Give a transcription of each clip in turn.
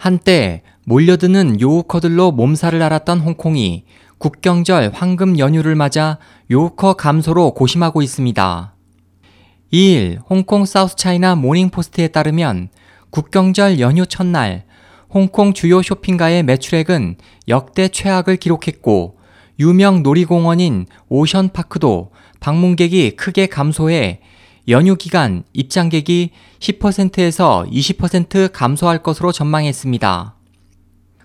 한때 몰려드는 요우커들로 몸살을 앓았던 홍콩이 국경절 황금 연휴를 맞아 요우커 감소로 고심하고 있습니다. 2일 홍콩 사우스차이나 모닝포스트에 따르면 국경절 연휴 첫날 홍콩 주요 쇼핑가의 매출액은 역대 최악을 기록했고 유명 놀이공원인 오션파크도 방문객이 크게 감소해 연휴 기간 입장객이 10%에서 20% 감소할 것으로 전망했습니다.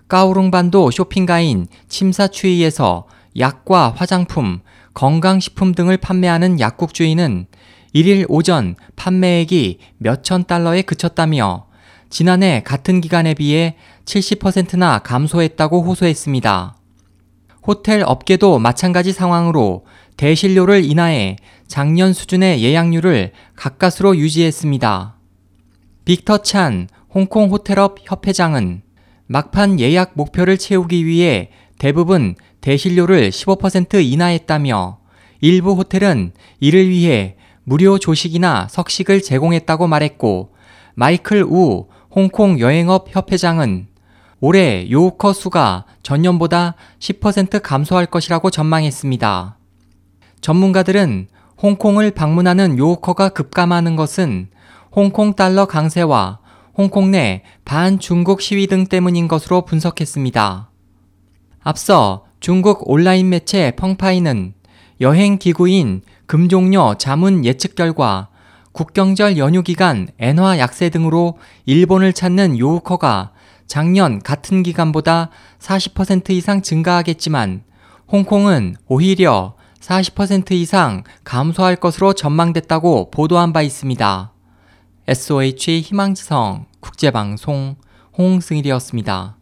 까오룽반도 쇼핑가인 침사추이에서 약과 화장품, 건강식품 등을 판매하는 약국 주인은 1일 오전 판매액이 몇천 달러에 그쳤다며 지난해 같은 기간에 비해 70%나 감소했다고 호소했습니다. 호텔 업계도 마찬가지 상황으로 대실료를 인하해 작년 수준의 예약률을 가까스로 유지했습니다. 빅터 찬 홍콩 호텔업 협회장은 막판 예약 목표를 채우기 위해 대부분 대실료를 15% 인하했다며 일부 호텔은 이를 위해 무료 조식이나 석식을 제공했다고 말했고 마이클 우 홍콩 여행업 협회장은 올해 요우커 수가 전년보다 10% 감소할 것이라고 전망했습니다. 전문가들은 홍콩을 방문하는 요우커가 급감하는 것은 홍콩 달러 강세와 홍콩 내 반중국 시위 등 때문인 것으로 분석했습니다. 앞서 중국 온라인 매체 펑파이는 여행 기구인 금종료 자문 예측 결과 국경절 연휴 기간 엔화 약세 등으로 일본을 찾는 요우커가 작년 같은 기간보다 40% 이상 증가하겠지만 홍콩은 오히려 40% 이상 감소할 것으로 전망됐다고 보도한 바 있습니다. SOH 희망지성 국제방송 홍승일이었습니다.